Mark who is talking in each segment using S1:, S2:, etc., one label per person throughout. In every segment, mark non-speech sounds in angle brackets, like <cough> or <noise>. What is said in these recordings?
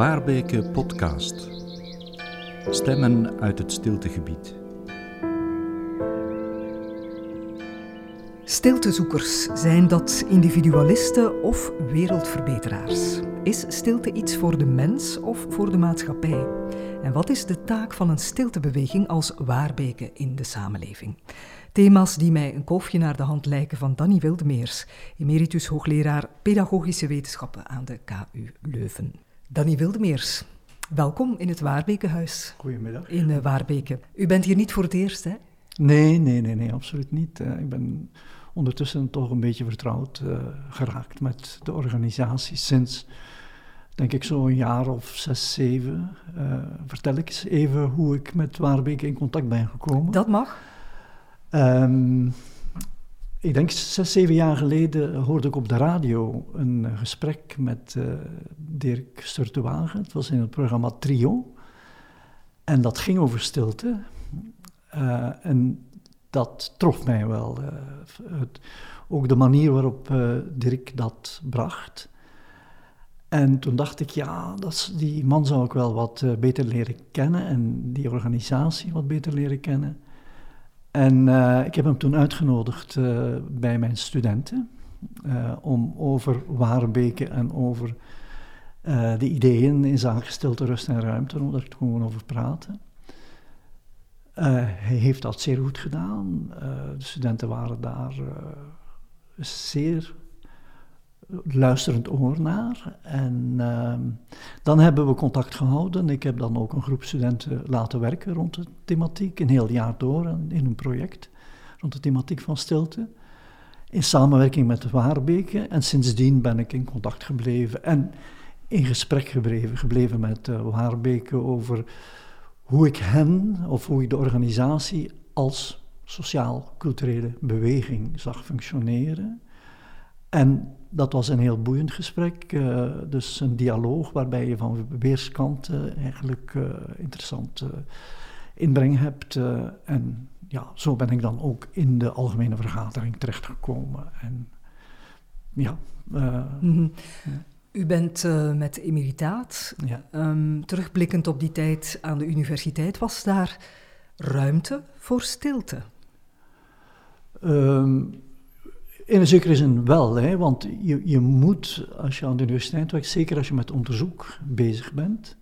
S1: Waarbeke Podcast. Stemmen uit het stiltegebied.
S2: Stiltezoekers, zijn dat individualisten of wereldverbeteraars? Is stilte iets voor de mens of voor de maatschappij? En wat is de taak van een stiltebeweging als waarbeke in de samenleving? Thema's die mij een kolfje naar de hand lijken van Danny Wildemeers, emeritus hoogleraar pedagogische wetenschappen aan de KU Leuven. Danny Wildemeers, welkom in het Waarbekenhuis.
S3: Goedemiddag.
S2: In uh, Waarbeke. U bent hier niet voor het eerst, hè?
S3: Nee, nee, nee, nee, absoluut niet. Uh, ik ben ondertussen toch een beetje vertrouwd uh, geraakt met de organisatie sinds, denk ik, zo'n jaar of zes, zeven. vertel ik eens even hoe ik met Waarbeke in contact ben gekomen.
S2: Dat mag.
S3: Um, ik denk zes, zeven jaar geleden hoorde ik op de radio een gesprek met uh, Dirk Sturtewagen. Het was in het programma Trio. En dat ging over stilte. Uh, en dat trof mij wel. Ook de manier waarop Dirk dat bracht. En toen dacht ik, ja, dat, die man zou ik wel wat beter leren kennen en die organisatie wat beter leren kennen. En uh, ik heb hem toen uitgenodigd uh, bij mijn studenten uh, om over Waarbeke en over de ideeën in zaken stilte, rust en ruimte, om daar gewoon over praten. hij heeft dat zeer goed gedaan. de studenten waren daar zeer luisterend oor naar. En uh, dan hebben we contact gehouden. Ik heb dan ook een groep studenten laten werken rond de thematiek, een heel jaar door in een project rond de thematiek van stilte. In samenwerking met Waarbeke. En sindsdien ben ik in contact gebleven en in gesprek gebleven, gebleven met de Waarbeke over hoe ik hen of hoe ik de organisatie als sociaal-culturele beweging zag functioneren. En dat was een heel boeiend gesprek. Uh, dus een dialoog waarbij je van weerskanten eigenlijk uh, interessant inbreng hebt. en ja, zo ben ik dan ook in de algemene vergadering terechtgekomen. En ja.
S2: Ja. U bent met emeritaat.
S3: Ja.
S2: Um, terugblikkend op die tijd aan de universiteit, was daar ruimte voor stilte?
S3: Um, in een zekere zin wel, hè, want je, je moet, als je aan de universiteit werkt, zeker als je met onderzoek bezig bent,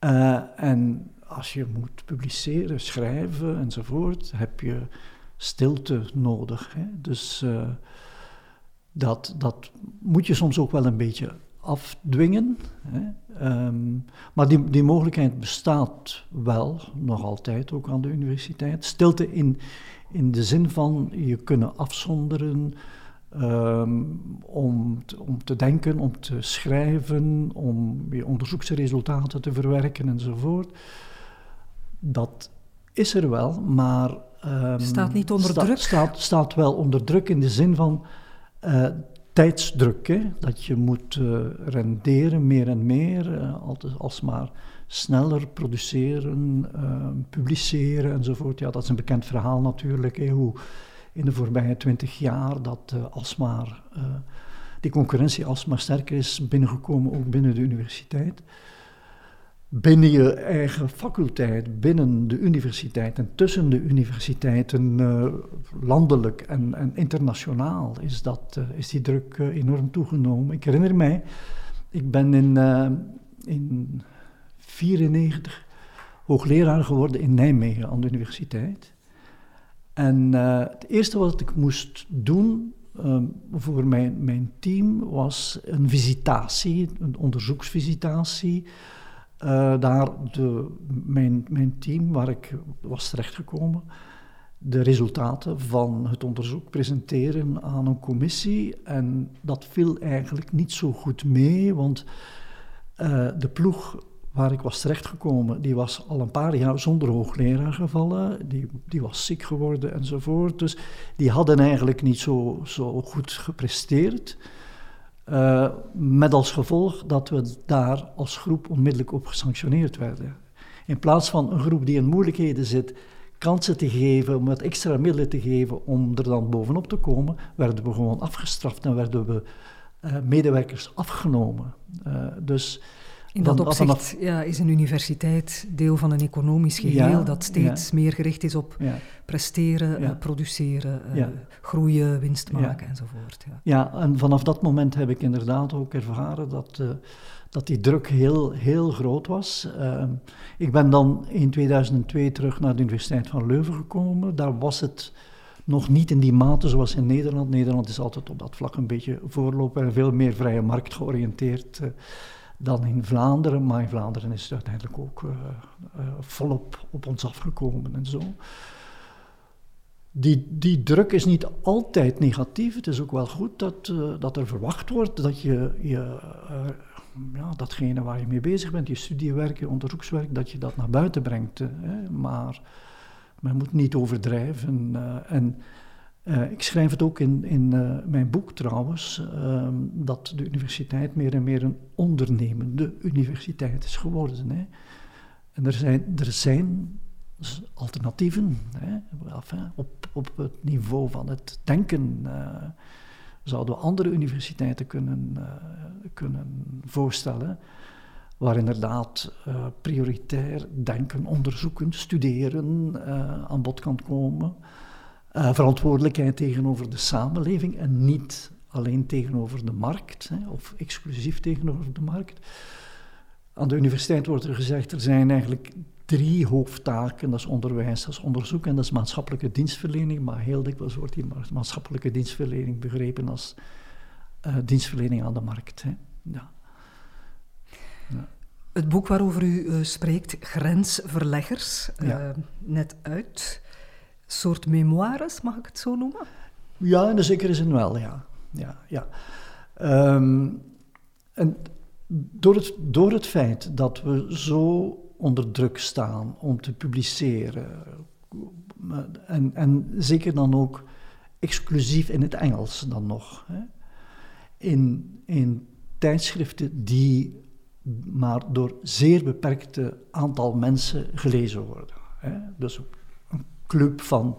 S3: uh, en als je moet publiceren, schrijven enzovoort, heb je stilte nodig. Hè. Dus uh, dat, dat moet je soms ook wel een beetje afdwingen. Hè. Um, maar die, die mogelijkheid bestaat wel, nog altijd, ook aan de universiteit. Stilte in, in de zin van je kunnen afzonderen um, om, te, om te denken, om te schrijven, om je onderzoeksresultaten te verwerken enzovoort. Dat is er wel, maar.
S2: Um, staat niet onder
S3: sta,
S2: druk?
S3: Staat, staat wel onder druk in de zin van. Uh, tijdsdruk, hè? dat je moet uh, renderen meer en meer, uh, altijd alsmaar sneller produceren, uh, publiceren enzovoort. Ja, dat is een bekend verhaal natuurlijk, hè, hoe in de voorbije twintig jaar dat alsmaar, die concurrentie alsmaar sterker is binnengekomen, ook binnen de universiteit binnen je eigen faculteit, binnen de universiteit en tussen de universiteiten, uh, landelijk en, en, internationaal, is, dat, is die druk enorm toegenomen. Ik herinner mij, ik ben in 1994 hoogleraar geworden in Nijmegen aan de universiteit. En het eerste wat ik moest doen voor mijn, mijn team was een visitatie, een onderzoeksvisitatie uh, daar de, mijn, mijn team, waar ik was terechtgekomen, de resultaten van het onderzoek presenteren aan een commissie. En dat viel eigenlijk niet zo goed mee, want uh, de ploeg waar ik was terechtgekomen, die was al een paar jaar zonder hoogleraar gevallen, die, die was ziek geworden enzovoort. Dus die hadden eigenlijk niet zo, zo goed gepresteerd. Uh, met als gevolg dat we daar als groep onmiddellijk op gesanctioneerd werden. In plaats van een groep die in moeilijkheden zit, kansen te geven, om wat extra middelen te geven om er dan bovenop te komen, werden we gewoon afgestraft en werden we uh, medewerkers afgenomen. Uh, dus
S2: In dat opzicht ja, is een universiteit deel van een economisch geheel dat steeds meer gericht is op presteren, produceren, groeien, winst maken enzovoort.
S3: Ja. en vanaf dat moment heb ik inderdaad ook ervaren dat dat die druk heel, heel groot was. Ehm, ik ben dan in 2002 terug naar de Universiteit van Leuven gekomen. Daar was het nog niet in die mate zoals in Nederland. Nederland is altijd op dat vlak een beetje voorloper en veel meer vrije markt georiënteerd dan in Vlaanderen. Maar in Vlaanderen is het uiteindelijk ook uh, uh, volop op ons afgekomen en zo. Die, die druk is niet altijd negatief. Het is ook wel goed dat, dat er verwacht wordt dat je je ja, datgene waar je mee bezig bent, je studiewerk, je onderzoekswerk, dat je dat naar buiten brengt. Hè. Maar men moet niet overdrijven. En uh, ik schrijf het ook in, in uh, mijn boek trouwens, ehm, dat de universiteit meer en meer een ondernemende universiteit is geworden. Hè. En er zijn, er zijn alternatieven hè, op, op het niveau van het denken zouden we andere universiteiten kunnen, kunnen voorstellen, waar inderdaad prioritair denken, onderzoeken, studeren aan bod kan komen. Verantwoordelijkheid tegenover de samenleving en niet alleen tegenover de markt hè, of exclusief tegenover de markt. Aan de universiteit wordt er gezegd, er zijn eigenlijk drie hoofdtaken. Dat is onderwijs, dat is onderzoek en dat is maatschappelijke dienstverlening. Maar heel dikwijls wordt die maatschappelijke dienstverlening begrepen als uh, dienstverlening aan de markt. Hè. Ja.
S2: ja. Het boek waarover u uh, spreekt, Grensverleggers, uh, net uit. Soort memoires, mag ik het zo noemen?
S3: Ja, in de zekere zin wel, ja. ja, ja. Um, en door het, door het feit dat we zo onder druk staan om te publiceren. En, en zeker dan ook exclusief in het Engels dan nog. Hè. In, in tijdschriften die maar door zeer beperkte aantal mensen gelezen worden. Hè. Dus club van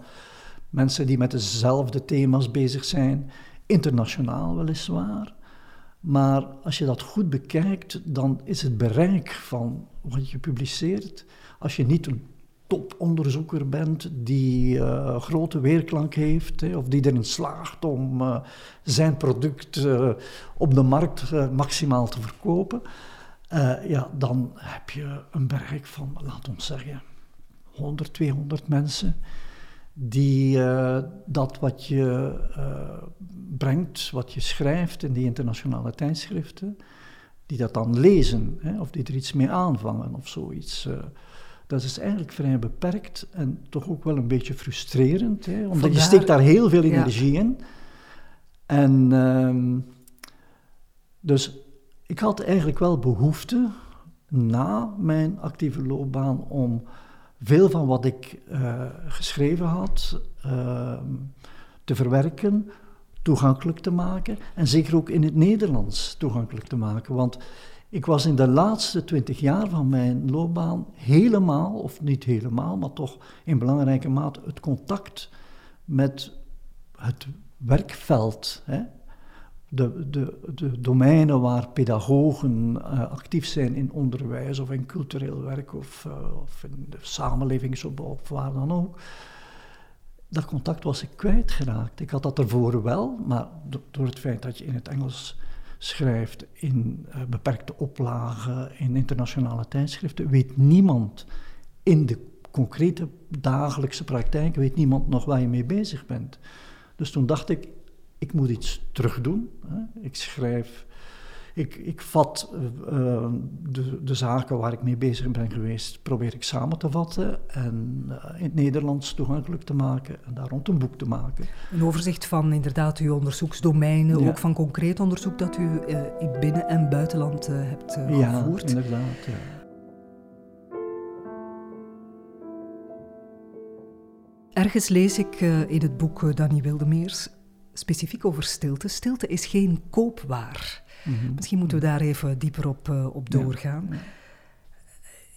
S3: mensen die met dezelfde thema's bezig zijn, internationaal weliswaar. Maar als je dat goed bekijkt, dan is het bereik van wat je publiceert, als je niet een toponderzoeker bent die uh, grote weerklank heeft, hè, of die erin slaagt om uh, zijn product uh, op de markt maximaal te verkopen, ja, dan heb je een bereik van, laten we zeggen, 100, 200 mensen die dat wat je brengt, wat je schrijft in die internationale tijdschriften, die dat dan lezen hè, of die er iets mee aanvangen of zoiets. Uh, dat is eigenlijk vrij beperkt en toch ook wel een beetje frustrerend, hè, omdat je steekt daar heel veel energie in. En um, dus ik had eigenlijk wel behoefte na mijn actieve loopbaan om veel van wat ik uh, geschreven had uh, te verwerken, toegankelijk te maken en zeker ook in het Nederlands toegankelijk te maken. Want ik was in de laatste twintig jaar van mijn loopbaan helemaal, of niet helemaal, maar toch in belangrijke mate het contact met het werkveld. Hè? De, de, de domeinen waar pedagogen uh, actief zijn in onderwijs of in cultureel werk of, uh, of in de samenlevingsopbouw of waar dan ook dat contact was ik kwijtgeraakt. Ik had dat ervoor wel, maar door het feit dat je in het Engels schrijft, in uh, beperkte oplagen, in internationale tijdschriften, weet niemand in de concrete dagelijkse praktijk, weet niemand nog waar je mee bezig bent. Dus toen dacht ik, ik moet iets terugdoen. Ik schrijf ik, ik vat uh, de, de, zaken waar ik mee bezig ben geweest, probeer ik samen te vatten en uh, in het Nederlands toegankelijk te maken en daar rond een boek te maken.
S2: Een overzicht van inderdaad uw onderzoeksdomeinen, ook van concreet onderzoek dat u uh, in binnen- en buitenland hebt gevoerd.
S3: Ja, inderdaad. Ja.
S2: Ergens lees ik in het boek Danny Wildemeers specifiek over stilte. Stilte is geen koopwaar. Mhm. Misschien moeten we daar even dieper op, uh, op doorgaan.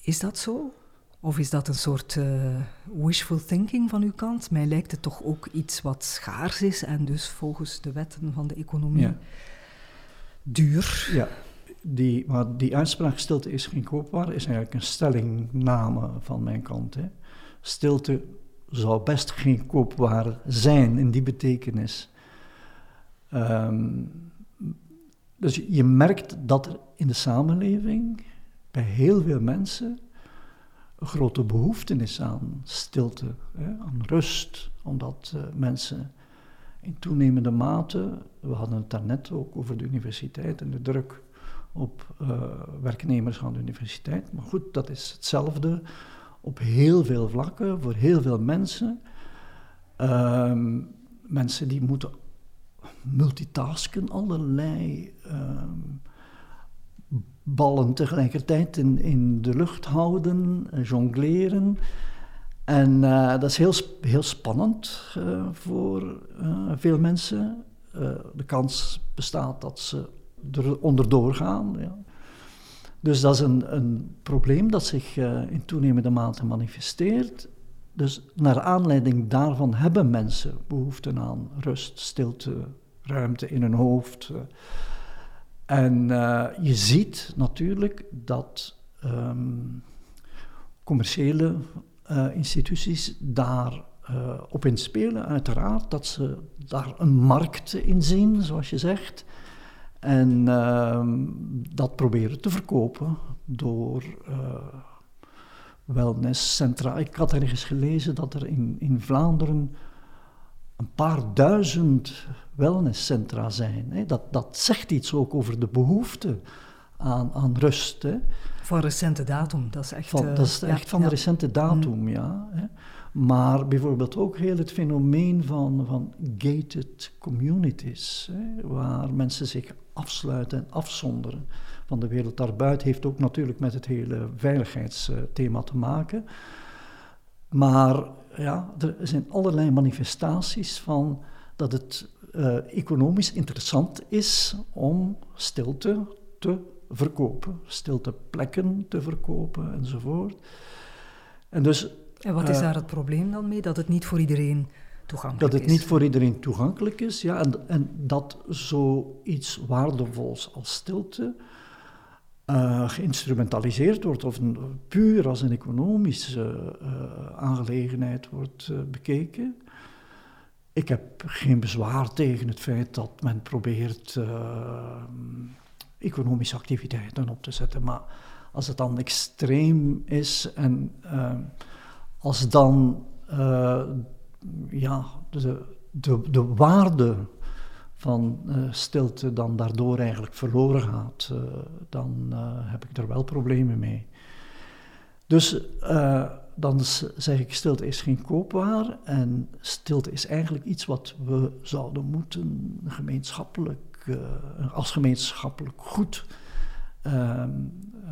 S2: Is dat zo? Of is dat een soort uh, wishful thinking van uw kant? Mij lijkt het toch ook iets wat schaars is en dus volgens de wetten van de economie duur.
S3: Ja, die, maar die uitspraak stilte is geen koopwaar is eigenlijk een stellingname van mijn kant. Hè. Stilte zou best geen koopwaar zijn in die betekenis. Ehm, dus je merkt dat er in de samenleving bij heel veel mensen een grote behoefte is aan stilte, hè, aan rust, omdat uh, mensen in toenemende mate, we hadden het daarnet ook over de universiteit en de druk op uh, werknemers aan de universiteit, maar goed, dat is hetzelfde op heel veel vlakken, voor heel veel mensen. Um, mensen die moeten multitasken, allerlei um, ballen tegelijkertijd in, in de lucht houden, jongleren. En uh, dat is heel, heel spannend uh, voor veel mensen. de kans bestaat dat ze er onderdoor gaan. Ja. Dus dat is een, een probleem dat zich in toenemende mate manifesteert. Dus naar aanleiding daarvan hebben mensen behoefte aan rust, stilte, ruimte in hun hoofd. En je ziet natuurlijk dat um, commerciële uh, instituties daar op inspelen, uiteraard. Dat ze daar een markt in zien, zoals je zegt. En uh, dat proberen te verkopen door wellnesscentra. Ik had ergens gelezen dat er in, in Vlaanderen een paar duizend wellnesscentra zijn. Hè. Dat, dat zegt iets ook over de behoefte aan, aan rust. Hè.
S2: Van recente datum, dat is echt... Van,
S3: dat is echt ja, van ja. recente datum, mm. ja. Hè. Maar bijvoorbeeld ook heel het fenomeen van, van gated communities, hè, waar mensen zich afsluiten en afzonderen van de wereld daarbuiten, heeft ook natuurlijk met het hele veiligheidsthema te maken. Maar ja, er zijn allerlei manifestaties van dat het uh, economisch interessant is om stilte te verkopen, stilteplekken te verkopen enzovoort.
S2: En, dus, en wat is uh, daar het probleem dan mee? Dat het niet voor iedereen toegankelijk
S3: is? Dat het niet voor iedereen toegankelijk is, ja. En, en dat zoiets waardevols als stilte uh, geïnstrumentaliseerd wordt of een, puur als een economische uh, aangelegenheid wordt bekeken. Ik heb geen bezwaar tegen het feit dat men probeert economische activiteiten op te zetten. Maar als het dan extreem is en als dan ja, de, de, de waarde van uh, stilte dan daardoor eigenlijk verloren gaat, dan heb ik er wel problemen mee. Dus dan zeg ik, stilte is geen koopwaar en stilte is eigenlijk iets wat we zouden moeten gemeenschappelijk als gemeenschappelijk goed uh,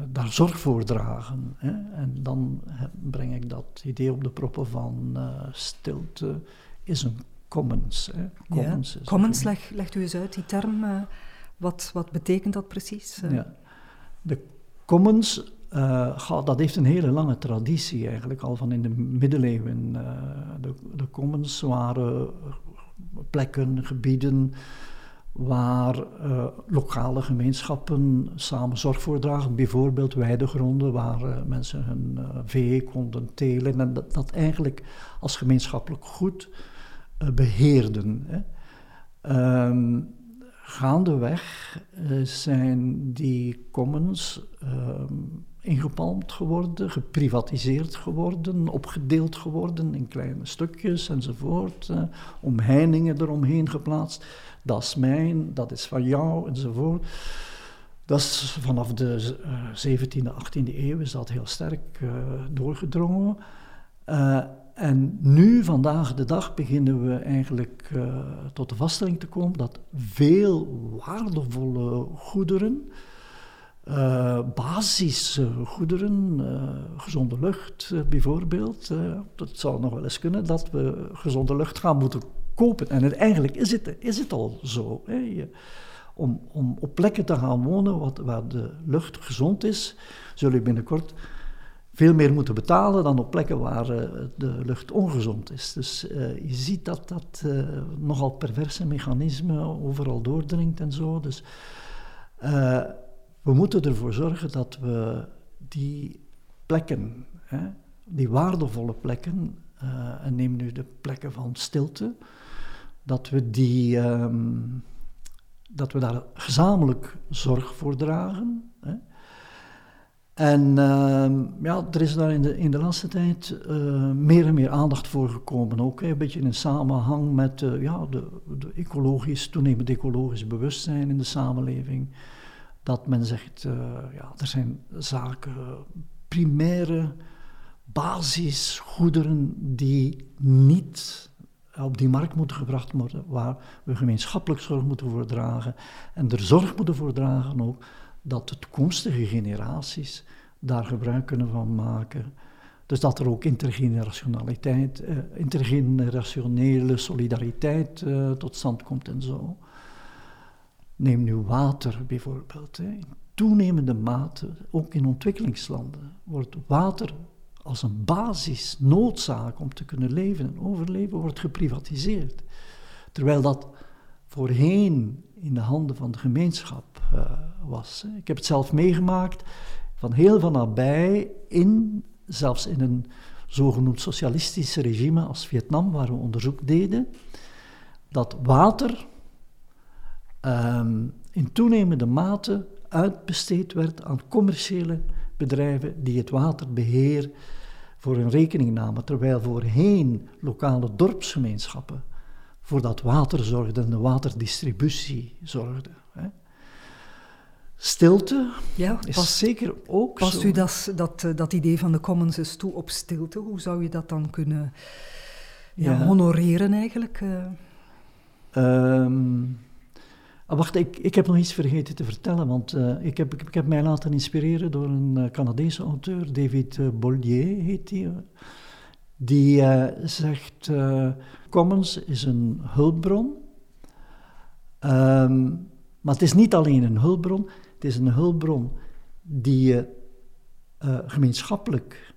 S3: daar zorg voor dragen. Hè? En dan breng ik dat idee op de proppen van stilte is een commons. Hè?
S2: Commons, ja. commons leg, legt u eens uit, die term. Uh, wat, wat betekent dat precies?
S3: Ja. De commons uh, dat heeft een hele lange traditie eigenlijk, al van in de middeleeuwen. De, de, commons waren plekken, gebieden waar lokale gemeenschappen samen zorg voor dragen. Bijvoorbeeld weidegronden waar mensen hun vee konden telen en dat, dat, eigenlijk als gemeenschappelijk goed beheerden. Hè. Um, gaandeweg zijn die commons um, ingepalmd geworden, geprivatiseerd geworden, opgedeeld geworden in kleine stukjes enzovoort, omheiningen eromheen geplaatst dat is mijn, dat is van jou enzovoort. Dat is vanaf de uh, 17e, 18e eeuw is dat heel sterk doorgedrongen. Uh, en nu, vandaag de dag, beginnen we eigenlijk uh, tot de vaststelling te komen dat veel waardevolle goederen, basisgoederen, gezonde lucht bijvoorbeeld, dat zou nog wel eens kunnen dat we gezonde lucht gaan moeten kopen. En eigenlijk is het, is het al zo. Hè. Om, om op plekken te gaan wonen waar de lucht gezond is, zul je binnenkort veel meer moeten betalen dan op plekken waar uh, de lucht ongezond is. Dus uh, je ziet dat dat uh, nogal perverse mechanisme overal doordringt en zo. Dus we moeten ervoor zorgen dat we die plekken, hè, die waardevolle plekken, en neem nu de plekken van stilte, dat we, die, ehm, dat we daar gezamenlijk zorg voor dragen. En ehm, ja, er is daar in de, in de laatste tijd uh, meer en meer aandacht voor gekomen. Ook een beetje in samenhang met uh, ja, de, de ecologisch, toenemend ecologisch bewustzijn in de samenleving. Dat men zegt, uh, ja, er zijn zaken, primaire basisgoederen die niet op die markt moeten gebracht worden, waar we gemeenschappelijk zorg moeten voor dragen. En er zorg moeten voor dragen ook dat de toekomstige generaties daar gebruik kunnen van maken. Dus dat er ook intergenerationaliteit, eh, intergenerationele solidariteit eh, tot stand komt en zo. Neem nu water bijvoorbeeld. Hè. In toenemende mate, ook in ontwikkelingslanden, wordt water als een basis, noodzaak om te kunnen leven en overleven, wordt geprivatiseerd. Terwijl dat voorheen in de handen van de gemeenschap uh, was. Ik heb het zelf meegemaakt van heel van nabij in, zelfs in een zogenoemd socialistisch regime als Vietnam, waar we onderzoek deden, dat water um, in toenemende mate uitbesteed werd aan commerciële bedrijven die het waterbeheer voor hun rekening namen, terwijl voorheen lokale dorpsgemeenschappen voor dat water zorgden, de waterdistributie zorgden. Hè. Stilte ja, is pas, zeker ook
S2: Past u dat, dat, eh, dat idee van de commons eens toe op stilte? Hoe zou je dat dan kunnen ja, honoreren eigenlijk?
S3: Um, wacht, ik, ik heb nog iets vergeten te vertellen, want uh, ik, heb, ik, heb mij laten inspireren door een Canadese auteur, David Bollier heet hij. Die zegt, commons is een hulpbron, um, maar het is niet alleen een hulpbron, het is een hulpbron die je uh, gemeenschappelijk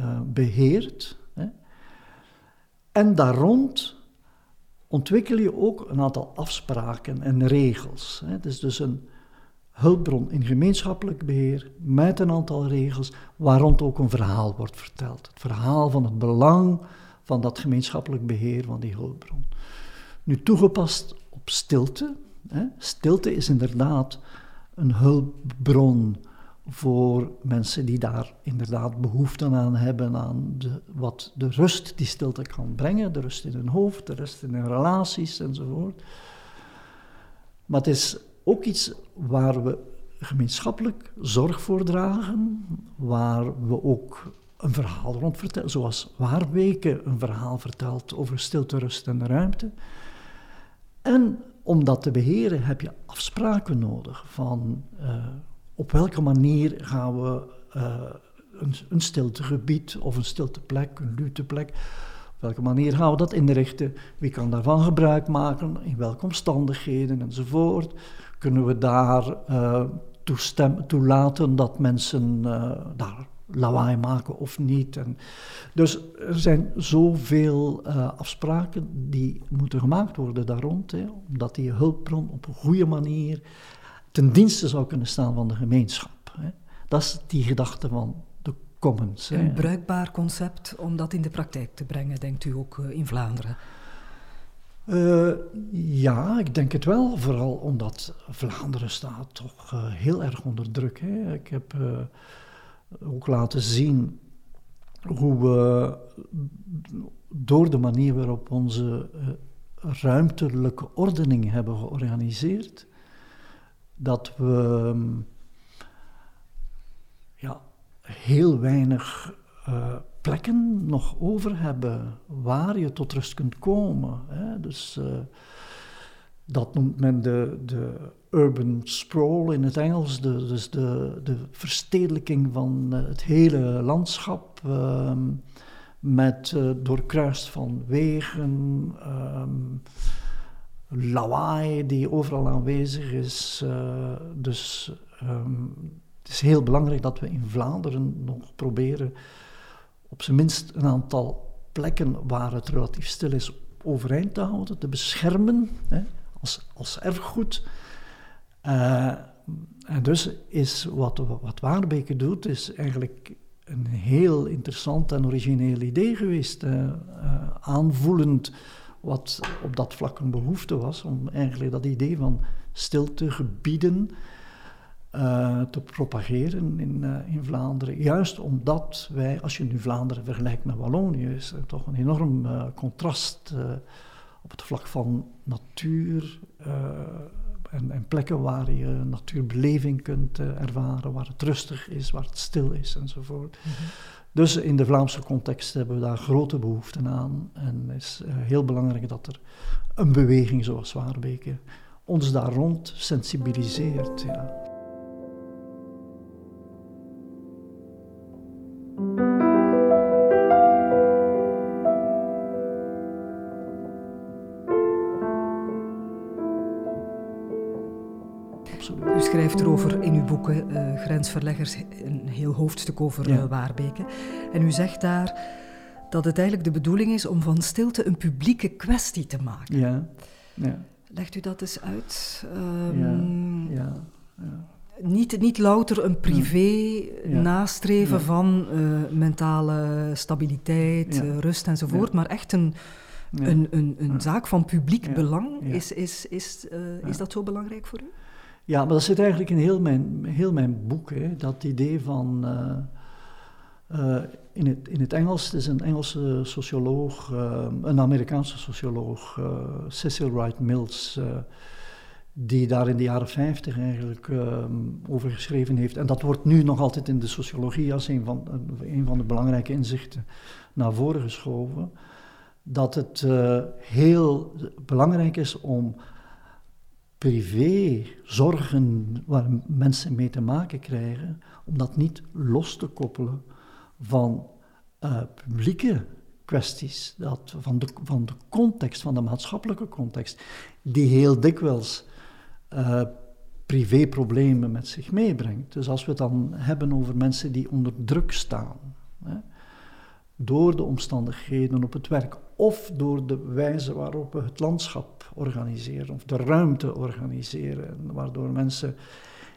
S3: uh, beheert. Hè. En daar rond ontwikkel je ook een aantal afspraken en regels. Hè. Het is dus een hulpbron in gemeenschappelijk beheer met een aantal regels, waar rond ook een verhaal wordt verteld. Het verhaal van het belang van dat gemeenschappelijk beheer van die hulpbron. Nu toegepast op stilte. Hè. Stilte is inderdaad een hulpbron voor mensen die daar inderdaad behoefte aan hebben, aan de, wat de rust die stilte kan brengen, de rust in hun hoofd, de rust in hun relaties enzovoort. Maar het is ook iets waar we gemeenschappelijk zorg voor dragen, waar we ook een verhaal rond vertellen, zoals Waarweken een verhaal vertelt over stilte, rust en ruimte. En om dat te beheren heb je afspraken nodig van uh, op welke manier gaan we uh, een, een stiltegebied of een stilteplek, een luteplek, op welke manier gaan we dat inrichten, wie kan daarvan gebruik maken, in welke omstandigheden enzovoort. Kunnen we daar uh, toelaten dat mensen daar lawaai maken of niet. En dus er zijn zoveel uh, afspraken die moeten gemaakt worden daar rond, hè, omdat die hulpbron op een goede manier ten dienste zou kunnen staan van de gemeenschap. Hè. Dat is die gedachte van de commons.
S2: Een bruikbaar concept om dat in de praktijk te brengen, denkt u ook in Vlaanderen?
S3: Uh, ja, ik denk het wel. Vooral omdat Vlaanderen staat toch uh, heel erg onder druk. Hè. Ik heb ook laten zien hoe we door de manier waarop onze ruimtelijke ordening hebben georganiseerd, dat we um, ja, heel weinig plekken nog over hebben waar je tot rust kunt komen. Hè? Dus uh, dat noemt men de, de urban sprawl in het Engels, de, dus de, de verstedelijking van eh, het hele landschap. Uh, met uh, doorkruist van wegen, um, lawaai die overal aanwezig is. Dus um, het is heel belangrijk dat we in Vlaanderen nog proberen op zijn minst een aantal plekken waar het relatief stil is overeind te houden, te beschermen. Hè als, als erfgoed. Uh, en dus is wat, wat Waarbeke doet, is eigenlijk een heel interessant en origineel idee geweest. Uh, aanvoelend wat op dat vlak een behoefte was, om eigenlijk dat idee van stiltegebieden uh, te propageren in, in Vlaanderen. Juist omdat wij, als je nu Vlaanderen vergelijkt met Wallonië, is er toch een enorm contrast op het vlak van natuur en, en, plekken waar je natuurbeleving kunt ervaren, waar het rustig is, waar het stil is enzovoort. Mm Dus in de Vlaamse context hebben we daar grote behoeften aan. En het is heel belangrijk dat er een beweging zoals Waarbeke ons daar rond sensibiliseert. Ja.
S2: Erover in uw boeken, uh, Grensverleggers, een heel hoofdstuk over ja. uh, Waarbeke. En u zegt daar dat het eigenlijk de bedoeling is om van stilte een publieke kwestie te maken.
S3: Ja. ja.
S2: Legt u dat eens uit?
S3: Um, ja. ja.
S2: Niet, niet louter een privé nastreven van uh, mentale stabiliteit, rust enzovoort, maar echt een, een, een, een zaak van publiek belang. Is, is, is, is dat zo belangrijk voor u?
S3: Ja, maar dat zit eigenlijk in heel mijn, heel mijn boek. Hè. Dat idee van. Uh, in, het, in het Engels, het is een Engelse socioloog, uh, een Amerikaanse socioloog, Cecil Wright Mills, die daar in de jaren 50 eigenlijk over geschreven heeft. En dat wordt nu nog altijd in de sociologie als een van, een van de belangrijke inzichten naar voren geschoven. Dat het heel belangrijk is om privé zorgen waar mensen mee te maken krijgen, om dat niet los te koppelen van uh, publieke kwesties, dat, van, de, van de context, van de maatschappelijke context, die heel dikwijls uh, privéproblemen met zich meebrengt. Dus als we het dan hebben over mensen die onder druk staan, door de omstandigheden op het werk of door de wijze waarop we het landschap organiseren of de ruimte organiseren, waardoor mensen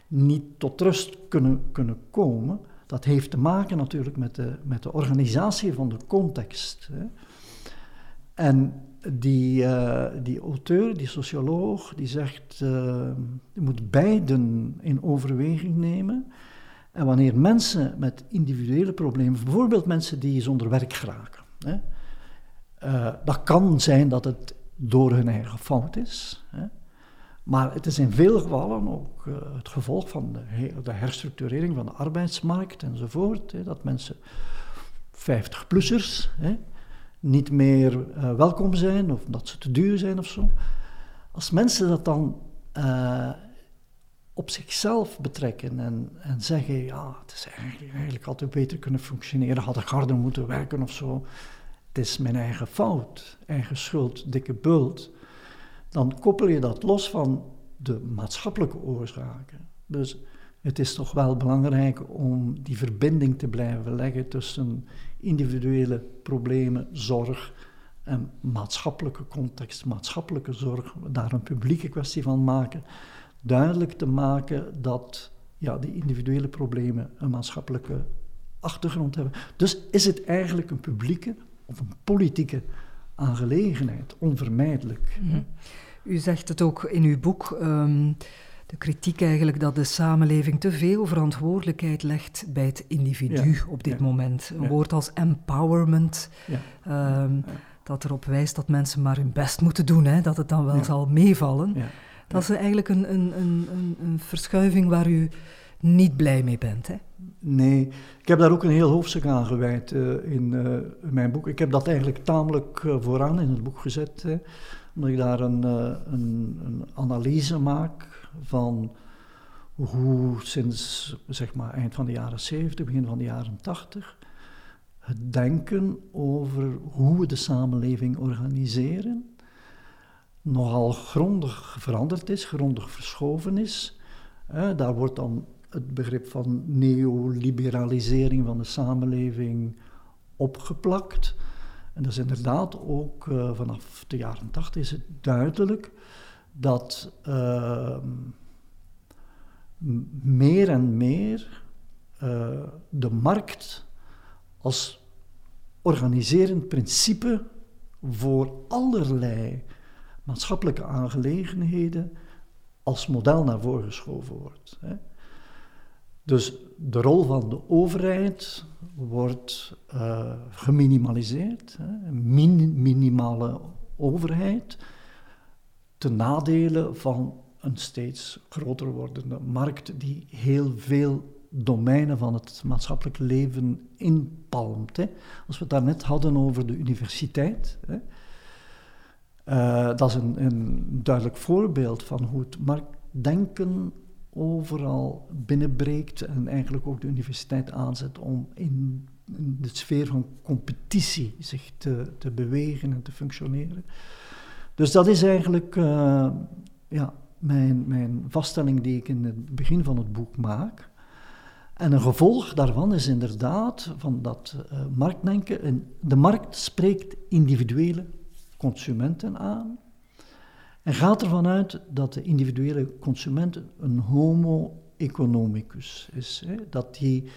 S3: niet tot rust kunnen, kunnen komen. Dat heeft te maken natuurlijk met de, met de organisatie van de context. Hè. En die, uh, die auteur, die socioloog, die zegt, uh, je moet beiden in overweging nemen. En wanneer mensen met individuele problemen, bijvoorbeeld mensen die zonder werk geraken, hè, uh, dat kan zijn dat het door hun eigen fout is. Hè. Maar het is in veel gevallen ook uh, het gevolg van de, herstructurering van de arbeidsmarkt enzovoort. Hè, dat mensen, 50-plussers, niet meer uh, welkom zijn of dat ze te duur zijn of zo. Als mensen dat dan op zichzelf betrekken en, en zeggen: ja, het is eigenlijk, eigenlijk altijd beter kunnen functioneren, had ik harder moeten werken of zo het is mijn eigen fout, eigen schuld, dikke bult, dan koppel je dat los van de maatschappelijke oorzaken. Dus het is toch wel belangrijk om die verbinding te blijven leggen tussen individuele problemen, zorg en maatschappelijke context, maatschappelijke zorg, daar een publieke kwestie van maken. Duidelijk te maken dat ja, die individuele problemen een maatschappelijke achtergrond hebben. Dus is het eigenlijk een publieke of een politieke aangelegenheid, onvermijdelijk. Mhm.
S2: U zegt het ook in uw boek, um, de kritiek eigenlijk dat de samenleving te veel verantwoordelijkheid legt bij het individu op dit moment. Een woord als empowerment, um, dat erop wijst dat mensen maar hun best moeten doen, hè, dat het dan wel zal meevallen. Dat is eigenlijk een, een, een, een verschuiving waar u niet blij mee bent. Hè?
S3: Nee, ik heb daar ook een heel hoofdstuk aan gewijd uh, in, uh, mijn boek. Ik heb dat eigenlijk tamelijk uh, vooraan in het boek gezet, omdat ik daar een, een, een, analyse maak van hoe sinds zeg maar, eind van de jaren 70, begin van de jaren 80, het denken over hoe we de samenleving organiseren nogal grondig veranderd is, grondig verschoven is. daar wordt dan het begrip van neoliberalisering van de samenleving opgeplakt. En dat is inderdaad ook uh, vanaf de jaren tachtig is het duidelijk dat uh, meer en meer uh, de markt als organiserend principe voor allerlei maatschappelijke aangelegenheden als model naar voren geschoven wordt. Hè. Dus de rol van de overheid wordt uh, geminimaliseerd, hè, minimale overheid, ten nadele van een steeds groter wordende markt die heel veel domeinen van het maatschappelijk leven inpalmt. Hè. Als we het daarnet hadden over de universiteit, hè, uh, dat is een, een, duidelijk voorbeeld van hoe het marktdenken overal binnenbreekt en eigenlijk ook de universiteit aanzet om in, de sfeer van competitie zich te, te, bewegen en te functioneren. Dus dat is eigenlijk uh, ja, mijn, mijn vaststelling die ik in het begin van het boek maak. En een gevolg daarvan is inderdaad van dat uh, marktdenken. En de markt spreekt individuele consumenten aan en gaat ervan uit dat de individuele consument een homo economicus is. Hè? Dat die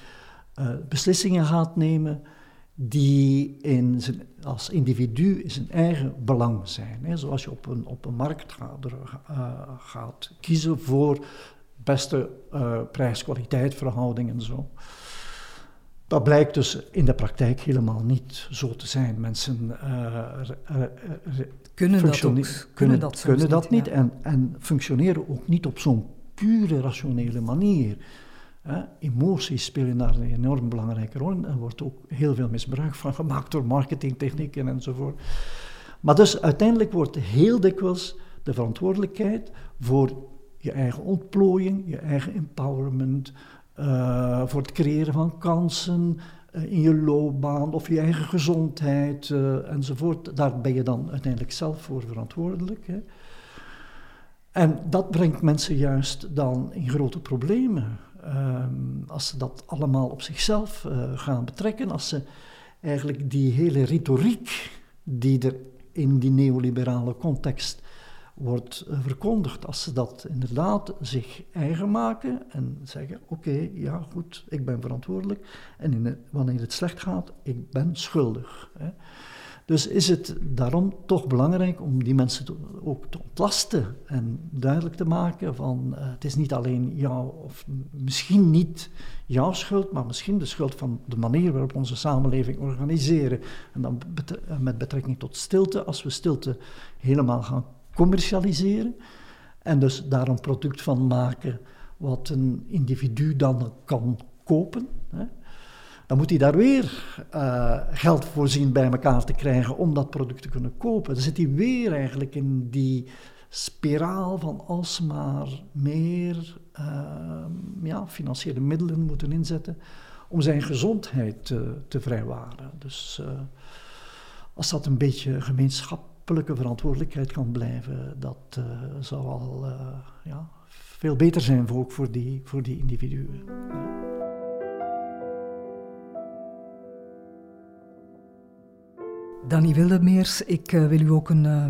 S3: uh, beslissingen gaat nemen die in zijn, als individu in zijn eigen belang zijn. Hè? Zoals je op een, op een markt gaat, uh, gaat kiezen voor beste uh, prijs-kwaliteit verhouding en zo. Dat blijkt dus in de praktijk helemaal niet zo te zijn. Mensen uh,
S2: kunnen dat, ook,
S3: kunnen, dat, kunnen dat niet, en, en functioneren ook niet op zo'n pure rationele manier. emoties spelen daar een enorm belangrijke rol en er wordt ook heel veel misbruik van gemaakt door marketingtechnieken enzovoort. Maar dus uiteindelijk wordt heel dikwijls de verantwoordelijkheid voor je eigen ontplooiing, je eigen empowerment, uh, voor het creëren van kansen uh, in je loopbaan of je eigen gezondheid uh, enzovoort. Daar ben je dan uiteindelijk zelf voor verantwoordelijk. Hè. En dat brengt mensen juist dan in grote problemen. Als ze dat allemaal op zichzelf gaan betrekken, als ze eigenlijk die hele retoriek die er in die neoliberale context wordt eh, verkondigd. Als ze dat inderdaad zich eigen maken en zeggen: Oké, ja goed, ik ben verantwoordelijk. En in wanneer het slecht gaat, ik ben schuldig. Hè. Dus is het daarom toch belangrijk om die mensen ook te ontlasten en duidelijk te maken van uh, het is niet alleen jouw, of misschien niet jouw schuld, maar misschien de schuld van de manier waarop onze samenleving organiseren. En dan met betrekking tot stilte, als we stilte helemaal gaan commercialiseren en dus daar een product van maken wat een individu dan kan kopen. Hè. Dan moet hij daar weer uh, geld voorzien bij elkaar te krijgen om dat product te kunnen kopen. Dan zit hij weer eigenlijk in die spiraal van alsmaar meer uh, ja, financiële middelen moeten inzetten om zijn gezondheid te, te vrijwaren. Dus uh, als dat een beetje gemeenschap verantwoordelijkheid kan blijven, dat uh, zou al uh, ja, veel beter zijn voor, ook voor die, voor die individuen.
S2: Danny Wildemeers, ik uh, wil u ook een uh,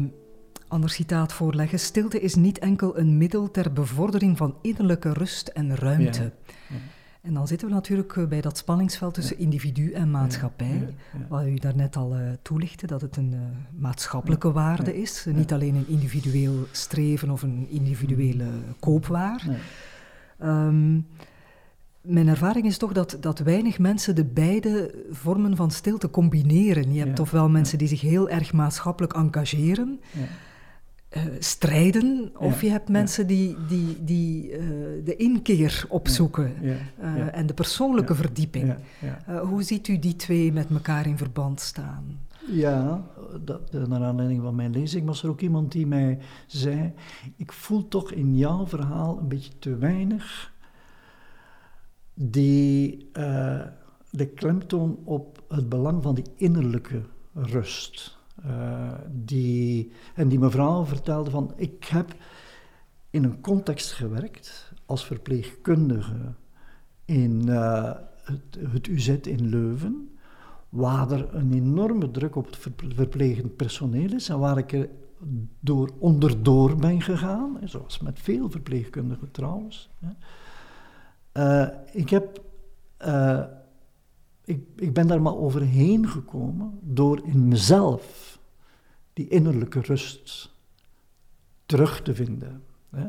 S2: ander citaat voorleggen. Stilte is niet enkel een middel ter bevordering van innerlijke rust en ruimte. Ja. Ja. En dan zitten we natuurlijk eh, bij dat spanningsveld tussen individu en maatschappij, wat u daarnet al uh, toelichtte, dat het een uh, maatschappelijke waarde is, niet alleen een individueel streven of een individuele koopwaar. Um, mijn ervaring is toch dat, dat weinig mensen de beide vormen van stilte combineren. Je hebt ja, ofwel mensen die zich heel erg maatschappelijk engageren, ja. Uh, strijden, of je hebt mensen die, die, die uh, de inkeer opzoeken ja, uh, en de persoonlijke verdieping. hoe ziet u die twee met elkaar in verband staan?
S3: Ja, dat, naar aanleiding van mijn lezing was er ook iemand die mij zei: Ik voel toch in jouw verhaal een beetje te weinig die de klemtoon op het belang van die innerlijke rust. Uh, die, en die mevrouw vertelde van, ik heb in een context gewerkt als verpleegkundige in uh, het, het, UZ in Leuven, waar er een enorme druk op het verplegend personeel is en waar ik er door onderdoor ben gegaan, zoals met veel verpleegkundigen trouwens. Uh, ik, heb, ik, ik ben daar maar overheen gekomen door in mezelf die innerlijke rust terug te vinden. Hè?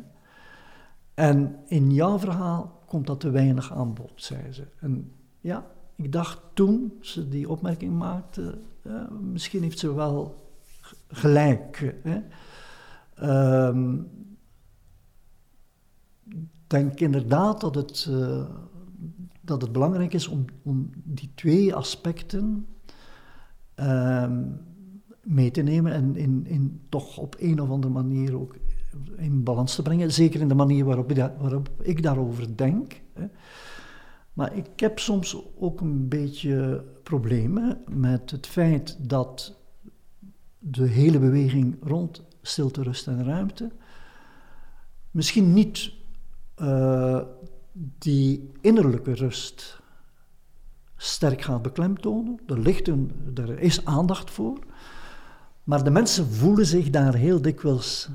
S3: En in jouw verhaal komt dat te weinig aan bod, zei ze. En ja, ik dacht toen ze die opmerking maakte, misschien heeft ze wel gelijk. Hè? Um, denk inderdaad dat het, uh, dat het belangrijk is om, om die twee aspecten uh, mee te nemen en in, in toch op een of andere manier ook in balans te brengen. Zeker in de manier waarop, ik, waarop ik daarover denk. Hè. Maar ik heb soms ook een beetje problemen met het feit dat de hele beweging rond stilte, rust en ruimte misschien niet uh, die innerlijke rust sterk gaat beklemtonen. Er, ligt een, er is aandacht voor. Maar de mensen voelen zich daar heel dikwijls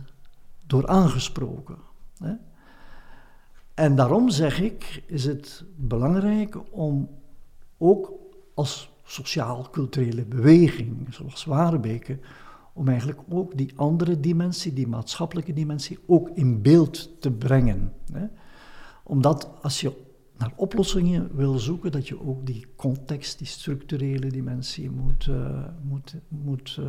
S3: door aangesproken. Hè? En daarom zeg ik, is het belangrijk om ook als sociaal-culturele beweging, zoals Warebeke, om eigenlijk ook die andere dimensie, die maatschappelijke dimensie, ook in beeld te brengen. Hè? Omdat als je naar oplossingen wil zoeken, dat je ook die context, die structurele dimensie moet, uh, moet, moet uh,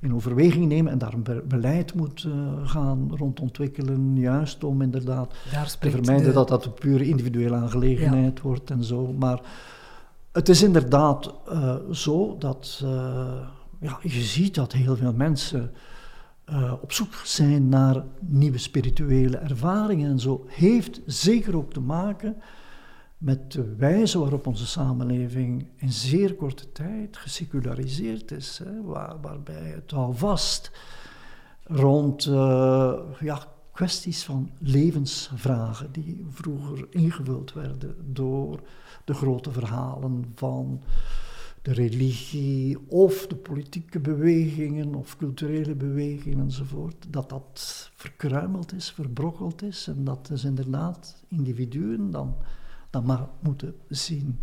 S3: in overweging nemen en daar een beleid moet uh, gaan rond ontwikkelen, juist om inderdaad te vermijden dat dat een pure individuele aangelegenheid ja. wordt en zo. Maar het is inderdaad zo dat ja, je ziet dat heel veel mensen uh, op zoek zijn naar nieuwe spirituele ervaringen en zo, heeft zeker ook te maken met de wijze waarop onze samenleving in zeer korte tijd geseculariseerd is, hè, waar, waarbij het alvast rond uh, ja, kwesties van levensvragen die vroeger ingevuld werden door de grote verhalen van de religie of de politieke bewegingen of culturele bewegingen enzovoort, dat dat verkruimeld is, verbrokkeld is en dat dus inderdaad individuen dan, dan maar moeten zien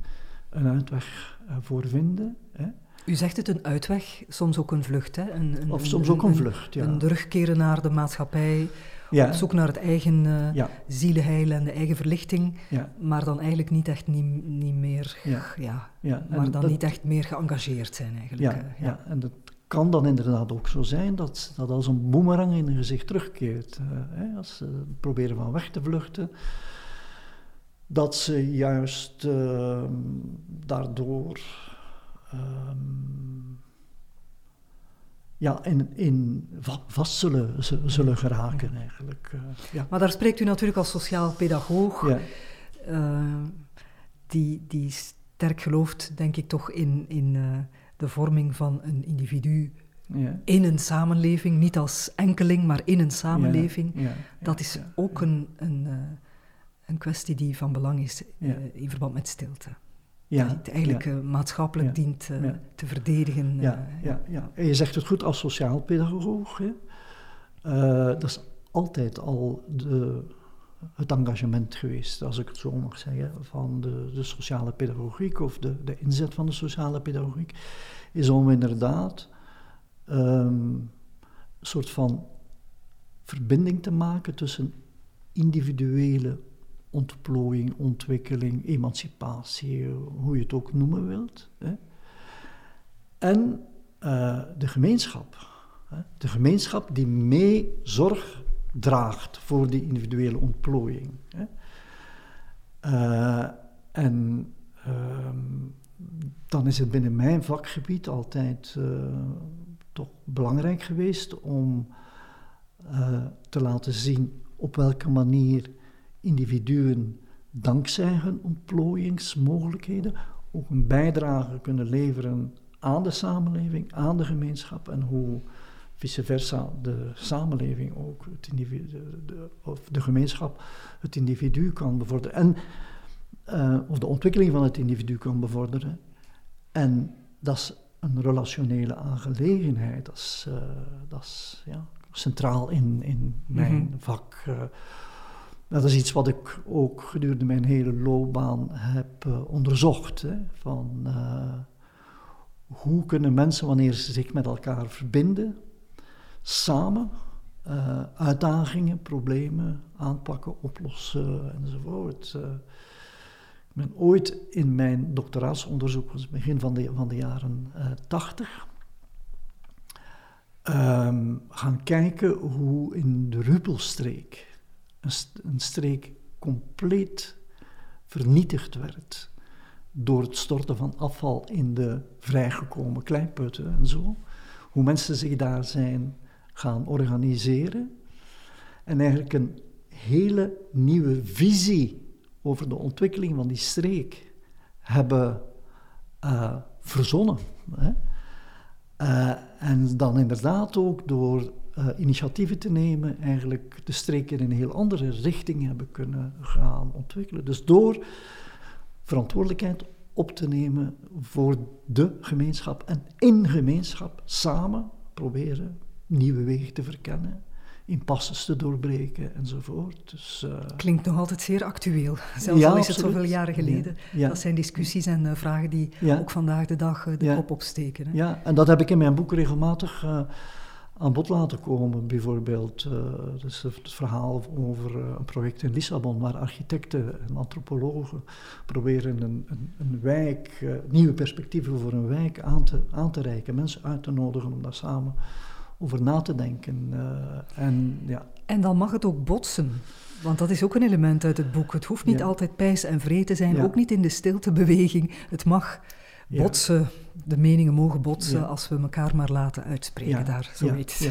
S3: een uitweg eh, voor vinden. Hè.
S2: U zegt het een uitweg, soms ook een vlucht. Hè? Een,
S3: een, of soms ook een, vlucht, ja.
S2: Een terugkeren naar de maatschappij, ja. op zoek naar het eigen uh, ja. zielenheil en de eigen verlichting, ja. maar dan eigenlijk niet echt niet, niet meer, ja. Ja. maar dan niet echt meer geëngageerd zijn eigenlijk.
S3: Ja, ja. en dat kan dan inderdaad ook zo zijn dat dat als een boemerang in hun gezicht terugkeert. Uh, hè, als ze proberen van weg te vluchten, dat ze juist uh, daardoor... Um, ja, in, in vast zullen, zullen geraken eigenlijk. Uh, ja.
S2: Maar daar spreekt u natuurlijk als sociaal pedagoog, ja. uh, die, die sterk gelooft, denk ik toch, in, in uh, de vorming van een individu ja. in een samenleving, niet als enkeling, maar in een samenleving. Dat is ook een, een, een kwestie die van belang is in verband met stilte ja, die het eigenlijk ja. maatschappelijk ja. dient uh, ja. te verdedigen.
S3: Ja, uh, ja, ja. En je zegt het goed als sociaal pedagoog. Hè? Uh, dat is altijd al de, het engagement geweest, als ik het zo mag zeggen, van de, de sociale pedagogiek of de, de inzet van de sociale pedagogiek, is om inderdaad um, een soort van verbinding te maken tussen individuele ontplooiing, ontwikkeling, emancipatie, hoe je het ook noemen wilt. Hè. En uh, de gemeenschap. Hè. De gemeenschap die mee zorg draagt voor die individuele ontplooiing. Hè. Uh, en uh, dan is het binnen mijn vakgebied altijd uh, toch belangrijk geweest om te laten zien op welke manier individuen dankzij hun ontplooiingsmogelijkheden ook een bijdrage kunnen leveren aan de samenleving, aan de gemeenschap en hoe vice versa de samenleving ook, het individu, de, of de gemeenschap, het individu kan bevorderen. En, uh, of de ontwikkeling van het individu kan bevorderen. En dat is een relationele aangelegenheid. Dat is, uh, dat is ja, centraal in, in mijn mm -hmm. vak. Uh, Dat is iets wat ik ook gedurende mijn hele loopbaan heb uh, onderzocht. Hè, van uh, hoe kunnen mensen, wanneer ze zich met elkaar verbinden, samen uh, uitdagingen, problemen aanpakken, oplossen enzovoort. ik ben ooit in mijn doctoraatsonderzoek, was begin van de, van de jaren tachtig, um, gaan kijken hoe in de Ruppelstreek een, streek compleet vernietigd werd door het storten van afval in de vrijgekomen kleinputten en zo. Hoe mensen zich daar zijn gaan organiseren en eigenlijk een hele nieuwe visie over de ontwikkeling van die streek hebben uh, verzonnen. Hè. Uh, en dan inderdaad ook door uh, initiatieven te nemen, eigenlijk de streek in een heel andere richting hebben kunnen gaan ontwikkelen. Dus door verantwoordelijkheid op te nemen voor de gemeenschap en in gemeenschap samen proberen nieuwe wegen te verkennen, impasses te doorbreken enzovoort. Dus, uh,
S2: Klinkt nog altijd zeer actueel, zelfs al is het zoveel jaren geleden. Ja, Dat zijn discussies en uh, vragen die ook vandaag de dag uh, de kop opsteken. Hè?
S3: Ja, en dat heb ik in mijn boek regelmatig aan bod laten komen. Bijvoorbeeld uh, dus het verhaal over uh, een project in Lissabon, waar architecten en antropologen proberen een, een, een wijk, uh, nieuwe perspectieven voor een wijk aan te, aan te reiken, mensen uit te nodigen om daar samen over na te denken. en, ja.
S2: en dan mag het ook botsen. Want dat is ook een element uit het boek. Het hoeft niet altijd pijs en vrede te zijn, ja. ook niet in de stiltebeweging. Het mag botsen, de meningen mogen botsen als we elkaar maar laten uitspreken daar, zoiets.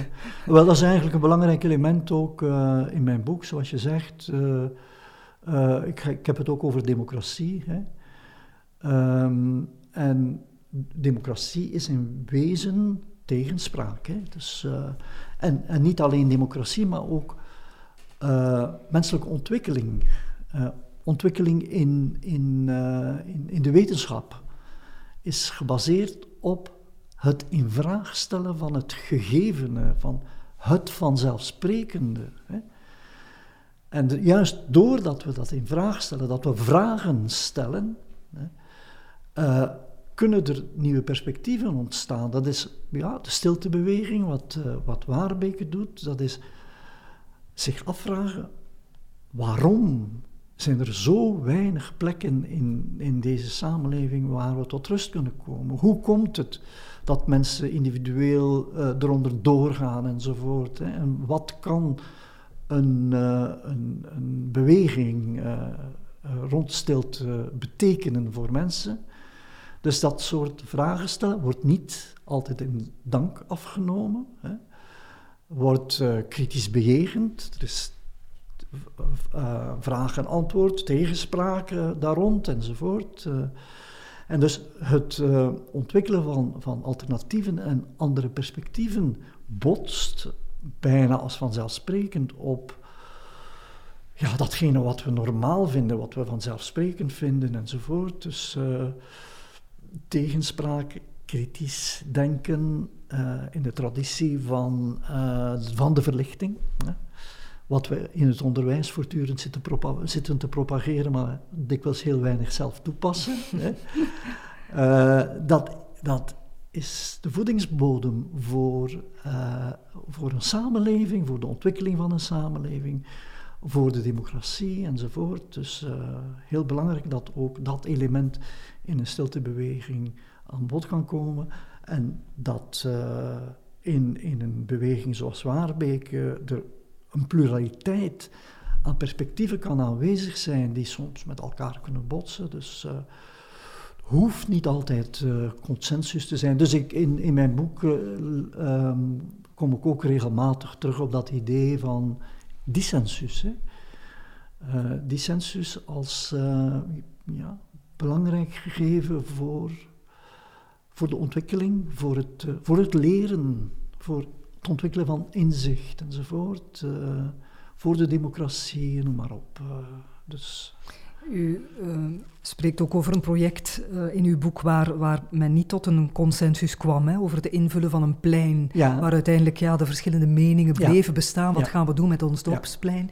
S3: Wel, dat is eigenlijk een belangrijk element ook uh, in mijn boek, zoals je zegt. Uh, uh, ik, ik, heb het ook over democratie. Hè. Um, en democratie is in wezen tegenspraak. Hè. Dus, en, en, niet alleen democratie, maar ook menselijke ontwikkeling. ontwikkeling in, in, in, in de wetenschap is gebaseerd op het invraagstellen van het gegevene, van het vanzelfsprekende. Hè. En juist doordat we dat in vraag stellen, dat we vragen stellen, hè, uh, kunnen er nieuwe perspectieven ontstaan. Dat is ja, de stiltebeweging, wat, uh, wat Waarbeke doet. Dat is zich afvragen, waarom zijn er zo weinig plekken in, in deze samenleving waar we tot rust kunnen komen. Hoe komt het dat mensen individueel uh, eronder doorgaan enzovoort? Hè? En wat kan een, uh, een, een beweging uh, rond stilte betekenen voor mensen? Dus dat soort vragen stellen wordt niet altijd in dank afgenomen. Hè? Wordt kritisch bejegend. Er is uh, vraag en antwoord, tegenspraken daar rond enzovoort. Uh, en dus het uh, ontwikkelen van, van alternatieven en andere perspectieven botst bijna als vanzelfsprekend op ja, datgene wat we normaal vinden, wat we vanzelfsprekend vinden enzovoort. Dus tegenspraak, kritisch denken in de traditie van, van de verlichting wat we in het onderwijs voortdurend zitten, zitten te propageren, maar dikwijls heel weinig zelf toepassen. <laughs> hè. Uh, dat, dat is de voedingsbodem voor, uh, voor een samenleving, voor de ontwikkeling van een samenleving, voor de democratie enzovoort. Dus uh, heel belangrijk dat ook dat element in een stiltebeweging aan bod kan komen. En dat in, in een beweging zoals Waarbeek er een pluraliteit aan perspectieven kan aanwezig zijn die soms met elkaar kunnen botsen. Dus uh, hoeft niet altijd uh, consensus te zijn. Dus ik, in, in mijn boek uh, um, kom ik ook regelmatig terug op dat idee van dissensus. Hè. dissensus als ja, belangrijk gegeven voor, voor de ontwikkeling, voor het, voor het leren, voor het ontwikkelen van inzicht enzovoort, uh, voor de democratie, noem maar op. Uh, dus.
S2: U uh, spreekt ook over een project in uw boek waar, waar men niet tot een consensus kwam, hè, over het invullen van een plein, ja. waar uiteindelijk ja, de verschillende meningen bleven ja. bestaan. Wat gaan we doen met ons dorpsplein?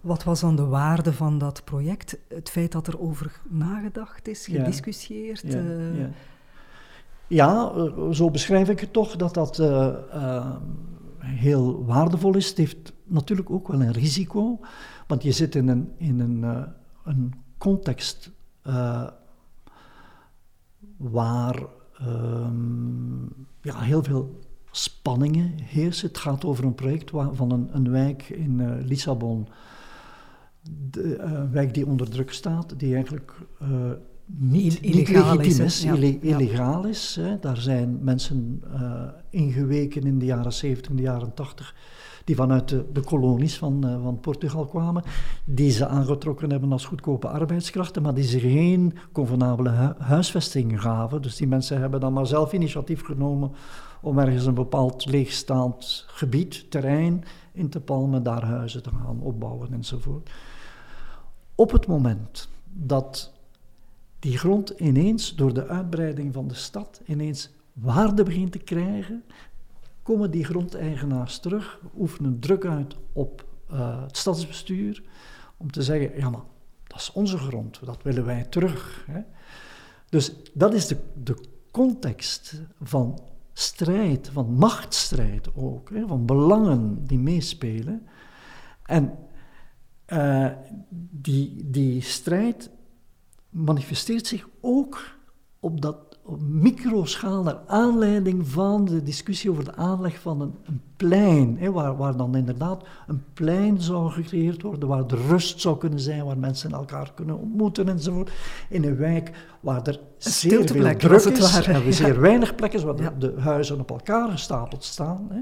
S2: Wat was dan de waarde van dat project? Het feit dat er over nagedacht is, gediscussieerd?
S3: Ja, ja zo beschrijf ik het toch, dat dat heel waardevol is. Het heeft natuurlijk ook wel een risico, want je zit in een, in een, een context waar ehm, ja, heel veel spanningen heersen. Het gaat over een project van een, een wijk in Lissabon, de, wijk die onder druk staat, die eigenlijk niet, illegaal niet legitiem is, illegaal is. Hè. Daar zijn mensen ingeweken in de jaren 70 en de jaren 80 die vanuit de, de kolonies van, uh, van Portugal kwamen, die ze aangetrokken hebben als goedkope arbeidskrachten, maar die ze geen convenabele huisvesting gaven. Dus die mensen hebben dan maar zelf initiatief genomen om ergens een bepaald leegstaand gebied, terrein, in te palmen, daar huizen te gaan opbouwen enzovoort. Op het moment dat die grond ineens door de uitbreiding van de stad ineens waarde begint te krijgen, komen die grondeigenaars terug, oefenen druk uit op uh, het stadsbestuur om te zeggen, ja maar dat is onze grond, dat willen wij terug. Hè. Dus dat is de, de context van strijd, van machtsstrijd ook, hè, van belangen die meespelen. En uh, die, die strijd manifesteert zich ook op dat op microschaal naar aanleiding van de discussie over de aanleg van een, een plein, hè, waar, waar dan inderdaad een plein zou gecreëerd worden, waar de rust zou kunnen zijn, waar mensen elkaar kunnen ontmoeten enzovoort, in een wijk waar er zeer veel druk is en <laughs> ja. zeer weinig plekken waar de, de, huizen op elkaar gestapeld staan. Hè.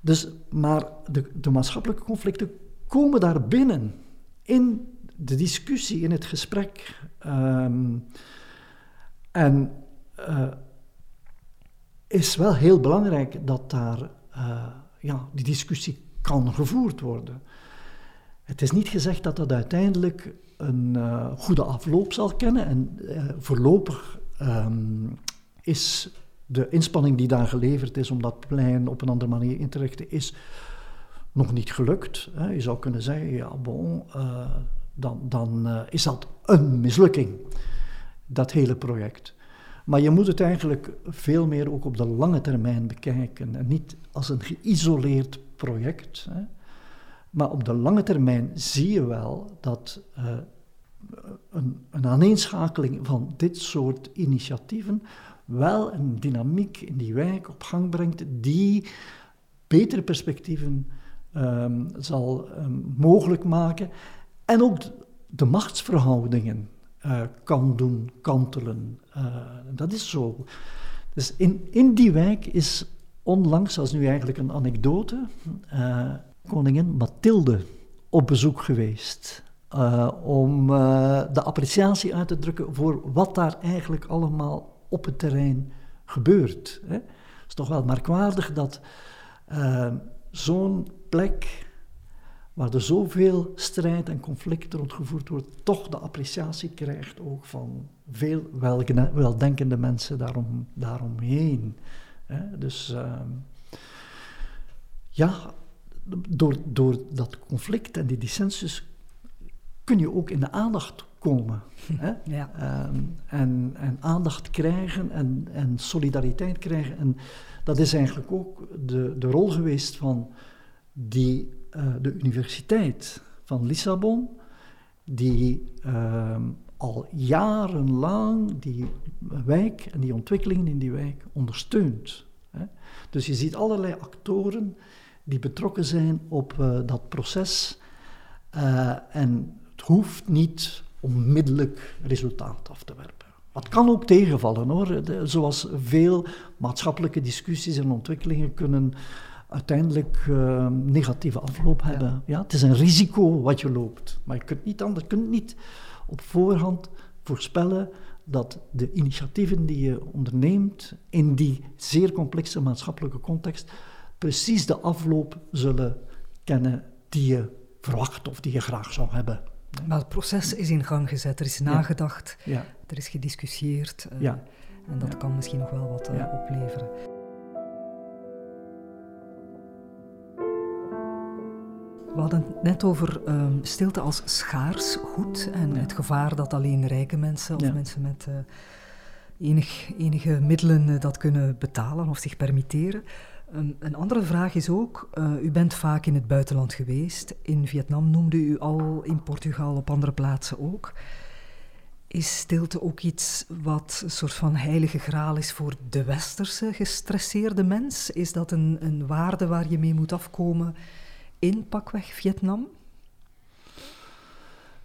S3: Dus, maar de, de maatschappelijke conflicten komen daar binnen, in de discussie, in het gesprek. Um, en uh, is wel heel belangrijk dat daar uh, ja, die discussie kan gevoerd worden. Het is niet gezegd dat dat uiteindelijk een uh, goede afloop zal kennen. En voorlopig um, is de inspanning die daar geleverd is om dat plein op een andere manier in te richten, is nog niet gelukt. Je zou kunnen zeggen, ja, bon, dan, dan is dat een mislukking dat hele project. Maar je moet het eigenlijk veel meer ook op de lange termijn bekijken en niet als een geïsoleerd project. Hè. Maar op de lange termijn zie je wel dat uh, een, een aaneenschakeling van dit soort initiatieven wel een dynamiek in die wijk op gang brengt die betere perspectieven um, zal um, mogelijk maken en ook de machtsverhoudingen uh, kan doen kantelen. Uh, dat is zo. Dus in, in die wijk is onlangs, is nu eigenlijk een anekdote, uh, koningin Mathilde op bezoek geweest. om de appreciatie uit te drukken voor wat daar eigenlijk allemaal op het terrein gebeurt. Hè. Het is toch wel merkwaardig dat zo'n plek waar er zoveel strijd en conflict rondgevoerd wordt, toch de appreciatie krijgt ook van veel weldenkende mensen daarom, daaromheen. Dus ehm, ja, door, door dat conflict en die dissensus kun je ook in de aandacht komen. Hè? <laughs> Ja. Ehm, en, en aandacht krijgen en, en solidariteit krijgen. En dat is eigenlijk ook de, de rol geweest van die uh, de Universiteit van Lissabon, die uh, al jarenlang die wijk en die ontwikkelingen in die wijk ondersteunt. Hè. Dus je ziet allerlei actoren die betrokken zijn op uh, dat proces. Uh, en het hoeft niet onmiddellijk resultaat af te werpen. Wat kan ook tegenvallen hoor, zoals veel maatschappelijke discussies en ontwikkelingen kunnen uiteindelijk uh, negatieve afloop hebben. Ja. het is een risico wat je loopt. Maar je kunt niet anders, je kunt niet op voorhand voorspellen dat de initiatieven die je onderneemt in die zeer complexe maatschappelijke context precies de afloop zullen kennen die je verwacht of die je graag zou hebben.
S2: Maar het proces is in gang gezet, er is nagedacht, ja. er is gediscussieerd. Uh, ja. En dat kan misschien nog wel wat uh, opleveren. We hadden het net over ehm, stilte als schaars goed en het gevaar dat alleen rijke mensen of mensen met uh, enig, enige middelen uh, dat kunnen betalen of zich permitteren. Um, een andere vraag is ook, uh, u bent vaak in het buitenland geweest. In Vietnam noemde u al, in Portugal, op andere plaatsen ook. Is stilte ook iets wat een soort van heilige graal is voor de westerse gestresseerde mens? Is dat een, een waarde waar je mee moet afkomen in pakweg Vietnam?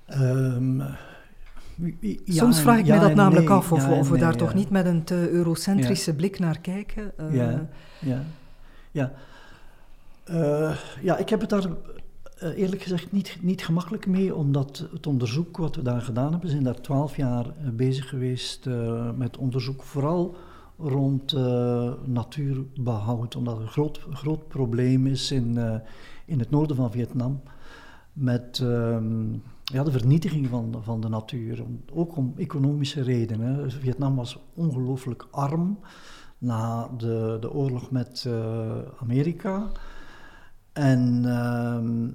S3: Um,
S2: ja, Soms vraag ik ja, mij dat namelijk nee, af, of, of we nee, daar toch niet met een te eurocentrische blik naar kijken.
S3: Uh, ja, ja, ja. Uh, ja, ik heb het daar uh, eerlijk gezegd niet, niet gemakkelijk mee, omdat het onderzoek wat we daar gedaan hebben, we zijn daar twaalf jaar bezig geweest met onderzoek, vooral rond natuurbehoud, omdat het een groot, groot probleem is in in het noorden van Vietnam met ehm, ja, de vernietiging van, van de natuur. Ook om economische redenen. Vietnam was ongelooflijk arm na de, de oorlog met uh, Amerika. En ehm,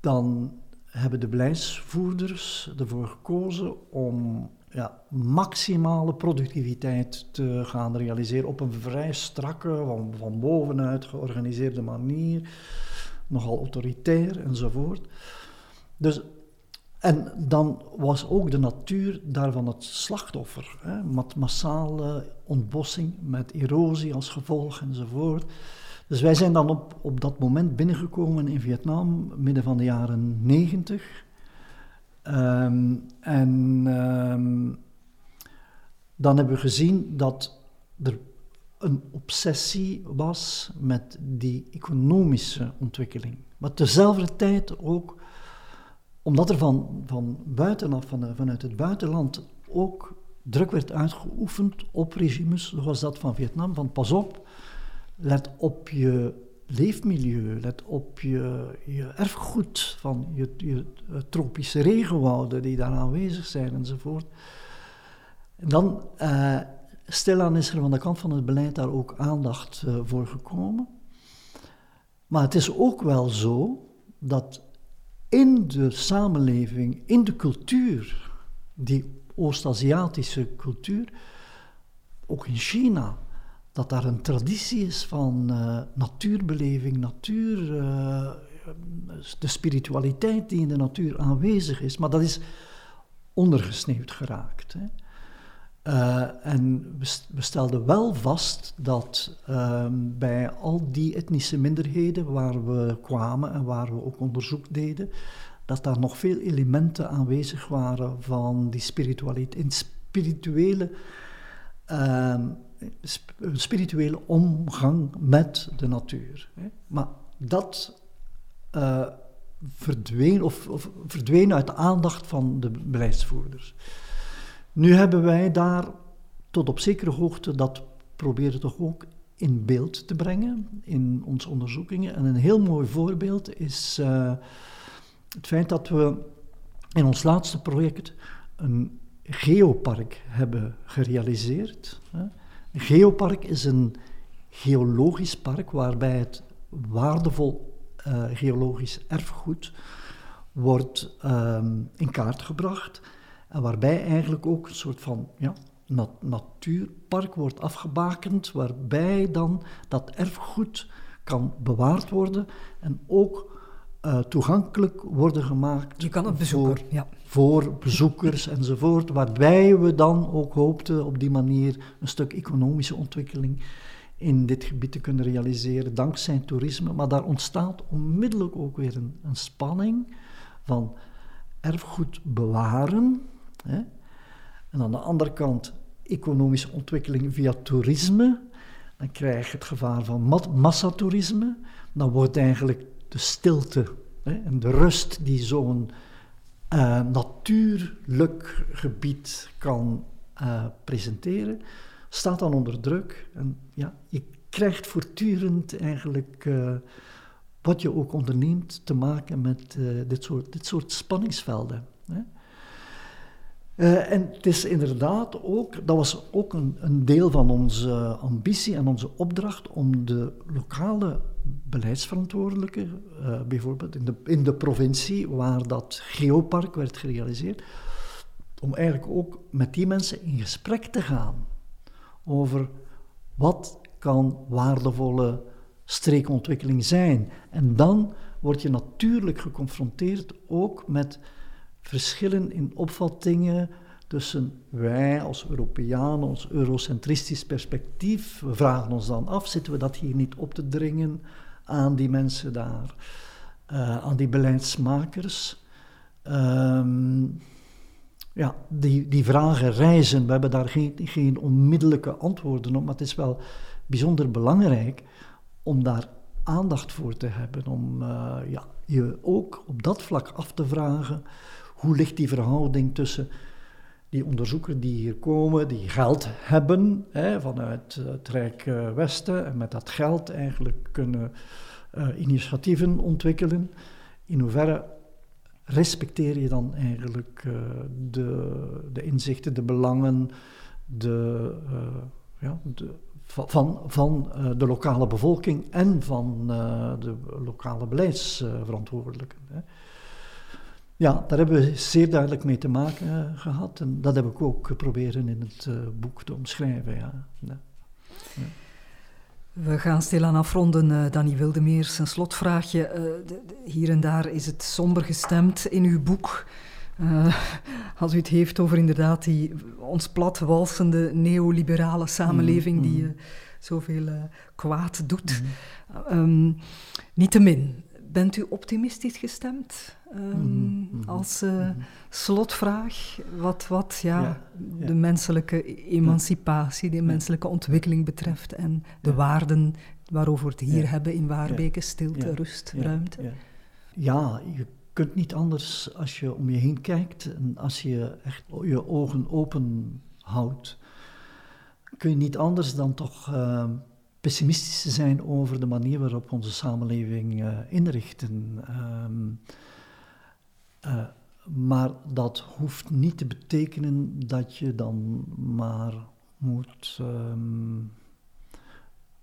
S3: dan hebben de beleidsvoerders ervoor gekozen om ja, maximale productiviteit te gaan realiseren op een vrij strakke, van, van bovenuit georganiseerde manier nogal autoritair enzovoort. Dus, en dan was ook de natuur daarvan het slachtoffer. Hè, met massale ontbossing, met erosie als gevolg enzovoort. Dus wij zijn dan op, op dat moment binnengekomen in Vietnam, midden van de jaren negentig. Um, en um, dan hebben we gezien dat er een obsessie was met die economische ontwikkeling. Maar tezelfde tijd ook, omdat er van, van buitenaf, van, vanuit het buitenland, ook druk werd uitgeoefend op regimes zoals dat van Vietnam, van pas op, let op je leefmilieu, let op je, je erfgoed van je, je tropische regenwouden die daar aanwezig zijn enzovoort. En dan uh, Stilaan is er van de kant van het beleid daar ook aandacht uh, voor gekomen. Maar het is ook wel zo dat in de samenleving, in de cultuur, die Oost-Aziatische cultuur, ook in China, dat daar een traditie is van uh, natuurbeleving, natuur, uh, de spiritualiteit die in de natuur aanwezig is, maar dat is ondergesneeuwd geraakt. Hè. Uh, en we, stelden wel vast dat uh, bij al die etnische minderheden waar we kwamen en waar we ook onderzoek deden, dat daar nog veel elementen aanwezig waren van die spiritualiteit, spirituele, uh, sp spirituele omgang met de natuur. Hè. Maar dat eh, verdween, of, of verdween uit de aandacht van de beleidsvoerders. Nu hebben wij daar tot op zekere hoogte dat proberen toch ook in beeld te brengen in onze onderzoekingen. En een heel mooi voorbeeld is uh, het feit dat we in ons laatste project een geopark hebben gerealiseerd. Een geopark is een geologisch park waarbij het waardevol uh, geologisch erfgoed wordt um, in kaart gebracht en waarbij eigenlijk ook een soort van ja, nat natuurpark wordt afgebakend, waarbij dan dat erfgoed kan bewaard worden en ook uh, toegankelijk worden gemaakt.
S2: Je kan het bezoeken,
S3: voor,
S2: ja.
S3: voor bezoekers enzovoort, waarbij we dan ook hoopten op die manier een stuk economische ontwikkeling in dit gebied te kunnen realiseren, dankzij toerisme. Maar daar ontstaat onmiddellijk ook weer een, een spanning van erfgoed bewaren, Hè? En aan de andere kant economische ontwikkeling via toerisme. Dan krijg je het gevaar van massatoerisme. Dan wordt eigenlijk de stilte hè, en de rust die zo'n uh, natuurlijk gebied kan uh, presenteren, staat dan onder druk. En ja, je krijgt voortdurend eigenlijk, uh, wat je ook onderneemt, te maken met dit, soort, dit soort spanningsvelden. Hè. Uh, en het is inderdaad ook, dat was ook een, een, deel van onze ambitie en onze opdracht om de lokale beleidsverantwoordelijke, uh, bijvoorbeeld in de, in de provincie waar dat geopark werd gerealiseerd, om eigenlijk ook met die mensen in gesprek te gaan over wat kan waardevolle streekontwikkeling zijn. En dan word je natuurlijk geconfronteerd ook met verschillen in opvattingen tussen wij als Europeanen, ons eurocentristisch perspectief. We vragen ons dan af, zitten we dat hier niet op te dringen aan die mensen daar, uh, aan die beleidsmakers? Um, ja, die, die vragen reizen. We hebben daar geen, geen onmiddellijke antwoorden op, maar het is wel bijzonder belangrijk om daar aandacht voor te hebben. Om uh, ja, je ook op dat vlak af te vragen hoe ligt die verhouding tussen die onderzoekers die hier komen, die geld hebben hè, vanuit het Rijk uh, Westen en met dat geld eigenlijk kunnen uh, initiatieven ontwikkelen. In hoeverre respecteer je dan eigenlijk uh, de, de inzichten, de belangen, de, ja, de, van, van de lokale bevolking en van de lokale beleidsverantwoordelijken. Ja, daar hebben we zeer duidelijk mee te maken uh, gehad. En dat heb ik ook geprobeerd in het uh, boek te omschrijven. Ja. ja.
S2: ja. We gaan stilaan afronden, uh, Danny Wildemeers. Een slotvraagje. De, de, hier en daar is het somber gestemd in uw boek. <laughs> als u het heeft over inderdaad die ons plat walsende neoliberale samenleving mm, mm. die zoveel kwaad doet. Mm. Um, Niettemin, bent u optimistisch gestemd? Um, als uh, slotvraag, wat, wat ja, ja, ja, de menselijke emancipatie, de menselijke ontwikkeling betreft en de waarden waarover we het hier hebben in Waarbeke, stilte, rust, ruimte.
S3: Ja, je kunt niet anders als je om je heen kijkt en als je echt je ogen open houdt, kun je niet anders dan toch uh, pessimistisch zijn over de manier waarop onze samenleving uh, inrichten. Um, uh, maar dat hoeft niet te betekenen dat je dan maar moet um,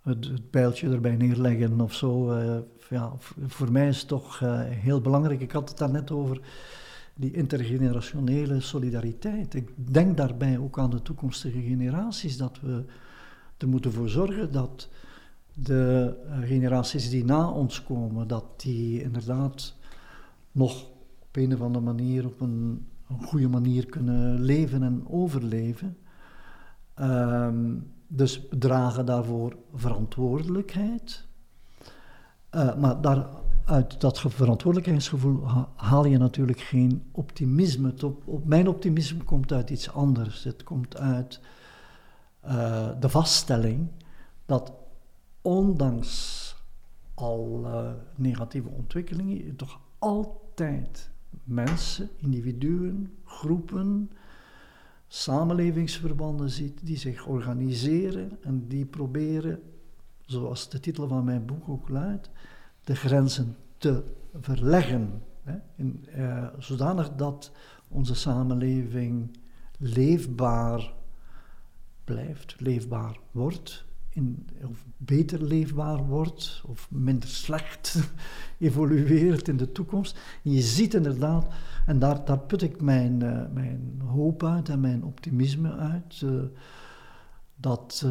S3: het, bijltje erbij neerleggen of zo. Uh, ja, voor mij is het toch heel belangrijk. Ik had het daar net over die intergenerationele solidariteit. Ik denk daarbij ook aan de toekomstige generaties, dat we er moeten voor zorgen dat de generaties die na ons komen, dat die inderdaad nog op een of andere manier, op een, goede manier kunnen leven en overleven. Um, dus dragen daarvoor verantwoordelijkheid. Uh, maar daar, uit dat verantwoordelijkheidsgevoel haal je natuurlijk geen optimisme. Op, op, mijn optimisme komt uit iets anders. Het komt uit uh, de vaststelling dat ondanks al uh, negatieve ontwikkelingen je toch altijd mensen, individuen, groepen, samenlevingsverbanden ziet die zich organiseren en die proberen, zoals de titel van mijn boek ook luidt, de grenzen te verleggen. Hè, in, uh, zodanig dat onze samenleving leefbaar blijft, leefbaar wordt in, of beter leefbaar wordt of minder slecht <laughs> evolueert in de toekomst. En je ziet inderdaad, en daar, daar put ik mijn, uh, mijn hoop uit en mijn optimisme uit, uh, dat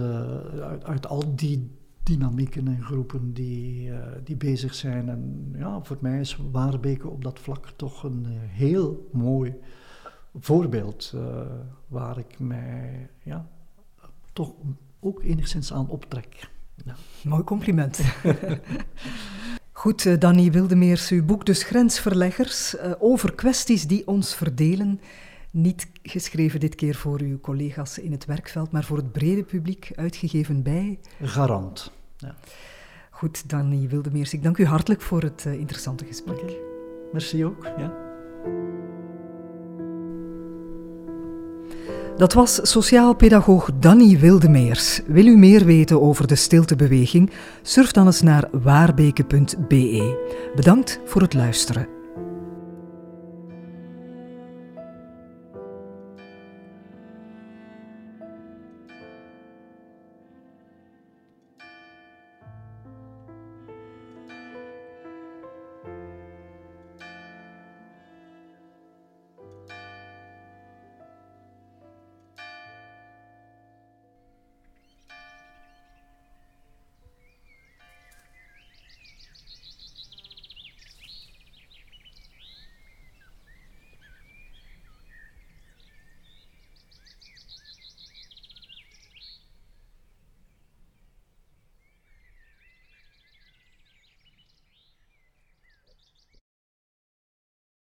S3: uit, uit, al die dynamieken en groepen die, die bezig zijn. En ja, voor mij is Waarbeke op dat vlak toch een heel mooi voorbeeld waar ik mij ja, toch ook enigszins aan optrek.
S2: Ja. Mooi compliment. <laughs> Goed, uh, Danny Wildemeers, uw boek Dus Grensverleggers uh, over kwesties die ons verdelen. Niet geschreven dit keer voor uw collega's in het werkveld, maar voor het brede publiek, uitgegeven bij...
S3: Garant. Ja.
S2: Goed, Danny Wildemeers, ik dank u hartelijk voor het uh, interessante gesprek. Okay.
S3: Merci ook, ja.
S2: Dat was sociaal pedagoog Danny Wildemeers. Wil u meer weten over de stiltebeweging? Surf dan eens naar waarbeke.be. Bedankt voor het luisteren.